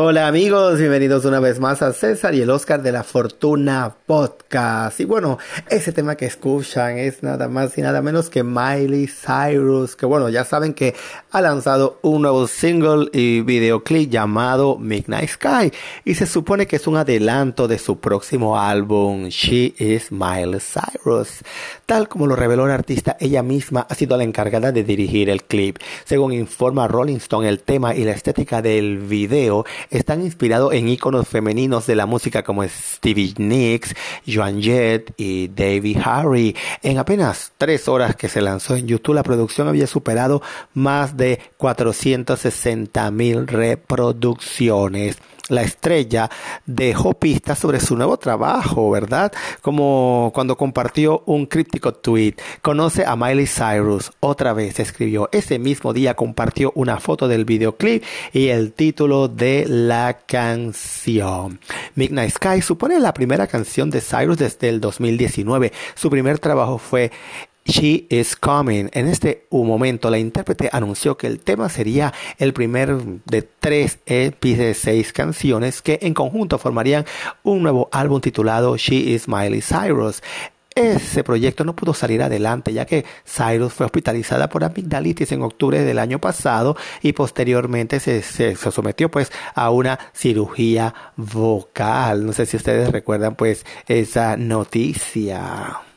Hola amigos, bienvenidos una vez más a César y el Oscar de la Fortuna Podcast. Y bueno, ese tema que escuchan es nada más y nada menos que Miley Cyrus, que bueno, ya saben que ha lanzado un nuevo single y videoclip llamado Midnight Sky y se supone que es un adelanto de su próximo álbum She is Miley Cyrus. Tal como lo reveló la artista, ella misma ha sido la encargada de dirigir el clip. Según informa Rolling Stone, el tema y la estética del video están inspirados en íconos femeninos de la música como Stevie Nicks, Joan Jett y Davey Harry. En apenas tres horas que se lanzó en YouTube, la producción había superado más de 460 mil reproducciones la estrella dejó pistas sobre su nuevo trabajo, ¿verdad? Como cuando compartió un críptico tweet. Conoce a Miley Cyrus. Otra vez escribió. Ese mismo día compartió una foto del videoclip y el título de la canción. Midnight Sky supone la primera canción de Cyrus desde el 2019. Su primer trabajo fue She is Coming. En este momento, la intérprete anunció que el tema sería el primer de tres EPs de seis canciones que en conjunto formarían un nuevo álbum titulado She is Miley Cyrus. Ese proyecto no pudo salir adelante ya que Cyrus fue hospitalizada por amigdalitis en octubre del año pasado y posteriormente se, se, sometió pues a una cirugía vocal. No sé si ustedes recuerdan pues esa noticia.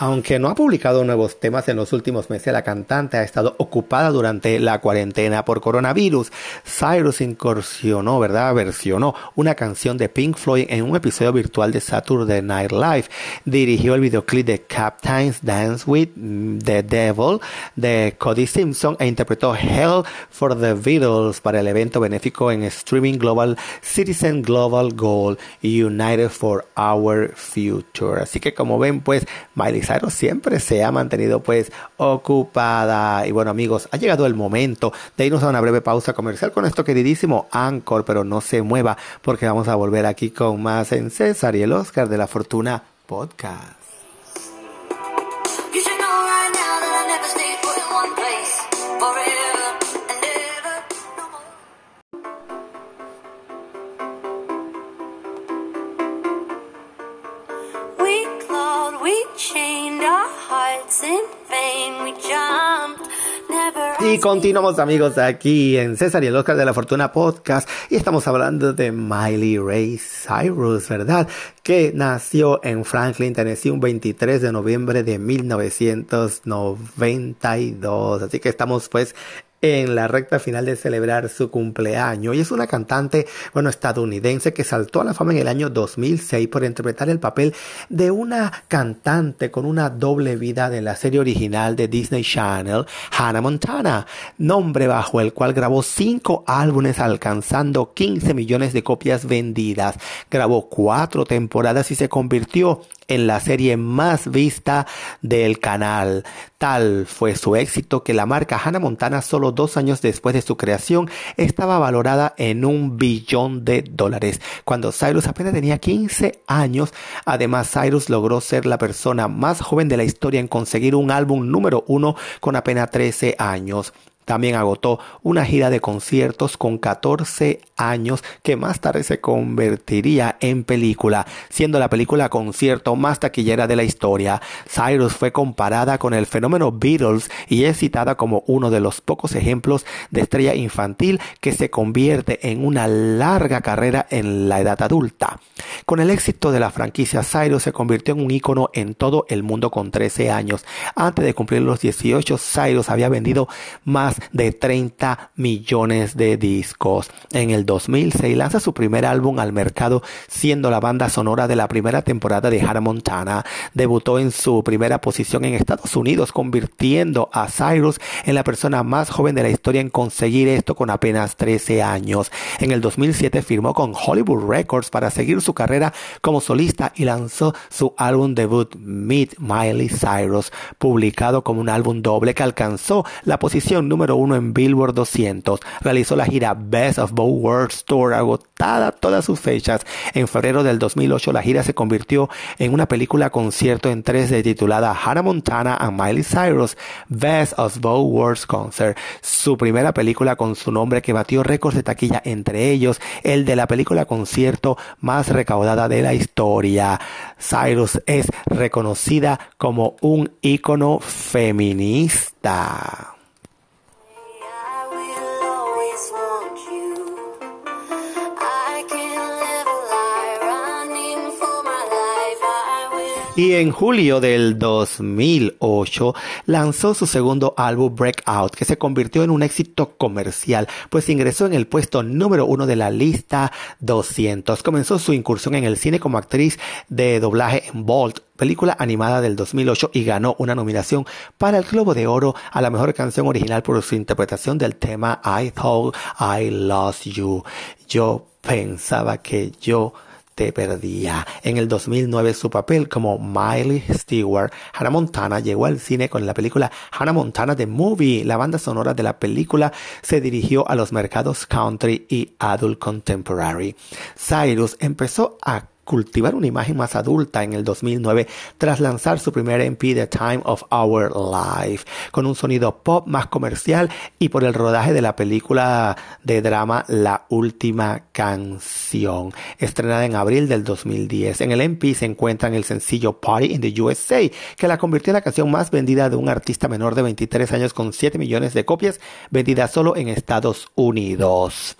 Aunque no ha publicado nuevos temas en los últimos meses, la cantante ha estado ocupada durante la cuarentena por coronavirus. Cyrus incursionó, ¿verdad? Versionó una canción de Pink Floyd en un episodio virtual de Saturday Night Live. Dirigió el videoclip de Captain's Dance with the Devil de Cody Simpson e interpretó Hell for the Beatles para el evento benéfico en Streaming Global Citizen Global Goal United for Our Future. Así que como ven, pues Miley siempre se ha mantenido pues ocupada. Y bueno amigos, ha llegado el momento de irnos a una breve pausa comercial con esto queridísimo Anchor, pero no se mueva porque vamos a volver aquí con más en César y el Oscar de la Fortuna Podcast. Y continuamos amigos aquí en César y el Oscar de la Fortuna Podcast y estamos hablando de Miley Ray Cyrus, ¿verdad? Que nació en Franklin, Tennessee un 23 de noviembre de 1992. Así que estamos pues en la recta final de celebrar su cumpleaños. Y es una cantante, bueno, estadounidense que saltó a la fama en el año 2006 por interpretar el papel de una cantante con una doble vida de la serie original de Disney Channel, Hannah Montana, nombre bajo el cual grabó cinco álbumes alcanzando 15 millones de copias vendidas, grabó cuatro temporadas y se convirtió en la serie más vista del canal. Tal fue su éxito que la marca Hannah Montana solo dos años después de su creación estaba valorada en un billón de dólares. Cuando Cyrus apenas tenía 15 años, además Cyrus logró ser la persona más joven de la historia en conseguir un álbum número uno con apenas 13 años. También agotó una gira de conciertos con 14 años que más tarde se convertiría en película, siendo la película concierto más taquillera de la historia. Cyrus fue comparada con el fenómeno Beatles y es citada como uno de los pocos ejemplos de estrella infantil que se convierte en una larga carrera en la edad adulta. Con el éxito de la franquicia, Cyrus se convirtió en un ícono en todo el mundo con 13 años. Antes de cumplir los 18, Cyrus había vendido más de 30 millones de discos. En el 2006 lanza su primer álbum al mercado siendo la banda sonora de la primera temporada de Hannah Montana. Debutó en su primera posición en Estados Unidos convirtiendo a Cyrus en la persona más joven de la historia en conseguir esto con apenas 13 años. En el 2007 firmó con Hollywood Records para seguir su carrera como solista y lanzó su álbum debut Meet Miley Cyrus, publicado como un álbum doble que alcanzó la posición número uno en Billboard 200. Realizó la gira Best of Both Worlds Tour, agotada todas sus fechas. En febrero del 2008 la gira se convirtió en una película concierto en 3D titulada Hannah Montana and Miley Cyrus Best of Both Worlds Concert, su primera película con su nombre que batió récords de taquilla, entre ellos el de la película concierto más recaudada de la historia. Cyrus es reconocida como un ícono feminista. Y en julio del 2008 lanzó su segundo álbum Breakout, que se convirtió en un éxito comercial, pues ingresó en el puesto número uno de la lista 200. Comenzó su incursión en el cine como actriz de doblaje en Bolt, película animada del 2008 y ganó una nominación para el Globo de Oro a la mejor canción original por su interpretación del tema I Thought I Lost You. Yo pensaba que yo perdía. En el 2009 su papel como Miley Stewart, Hannah Montana llegó al cine con la película Hannah Montana The Movie. La banda sonora de la película se dirigió a los mercados country y adult contemporary. Cyrus empezó a cultivar una imagen más adulta en el 2009 tras lanzar su primer MP The Time of Our Life, con un sonido pop más comercial y por el rodaje de la película de drama La Última Canción, estrenada en abril del 2010. En el MP se encuentra en el sencillo Party in the USA, que la convirtió en la canción más vendida de un artista menor de 23 años con 7 millones de copias vendidas solo en Estados Unidos.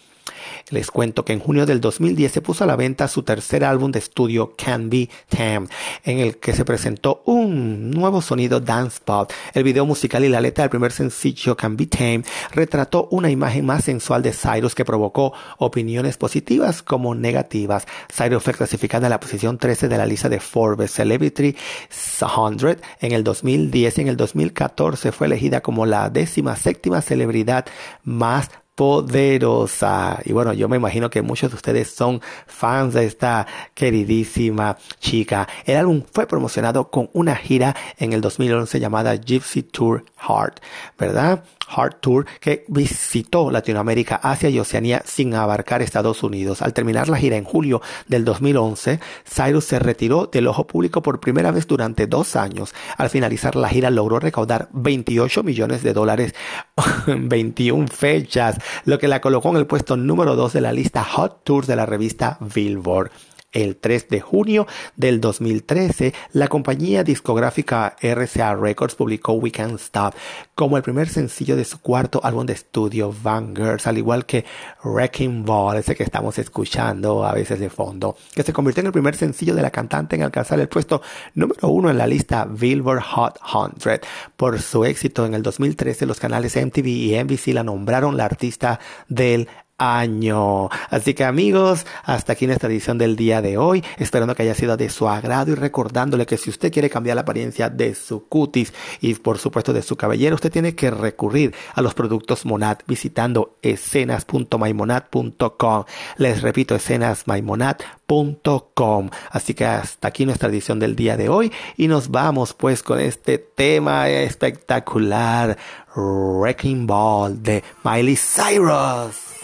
Les cuento que en junio del 2010 se puso a la venta su tercer álbum de estudio Can Be Tamed, en el que se presentó un nuevo sonido dance pop. El video musical y la letra del primer sencillo Can Be Tamed retrató una imagen más sensual de Cyrus que provocó opiniones positivas como negativas. Cyrus fue clasificada en la posición 13 de la lista de Forbes Celebrity 100 en el 2010 y en el 2014 fue elegida como la décima séptima celebridad más poderosa. Y bueno, yo me imagino que muchos de ustedes son fans de esta queridísima chica. El álbum fue promocionado con una gira en el 2011 llamada Gypsy Tour Heart, ¿verdad? Heart Tour que visitó Latinoamérica, Asia y Oceanía sin abarcar Estados Unidos. Al terminar la gira en julio del 2011, Cyrus se retiró del ojo público por primera vez durante dos años. Al finalizar la gira logró recaudar 28 millones de dólares en 21 fechas, lo que la colocó en el puesto número 2 de la lista Hot Tours de la revista Billboard. El 3 de junio del 2013, la compañía discográfica RCA Records publicó We Can't Stop como el primer sencillo de su cuarto álbum de estudio, Vanguards, al igual que Wrecking Ball, ese que estamos escuchando a veces de fondo, que se convirtió en el primer sencillo de la cantante en alcanzar el puesto número uno en la lista Billboard Hot 100. Por su éxito en el 2013, los canales MTV y NBC la nombraron la artista del año. Así que amigos, hasta aquí nuestra edición del día de hoy, esperando que haya sido de su agrado y recordándole que si usted quiere cambiar la apariencia de su cutis y por supuesto de su cabellera, usted tiene que recurrir a los productos Monad visitando escenas.maimonad.com. Les repito, escenasmaimonad.com. Así que hasta aquí nuestra edición del día de hoy y nos vamos pues con este tema espectacular, Wrecking Ball de Miley Cyrus.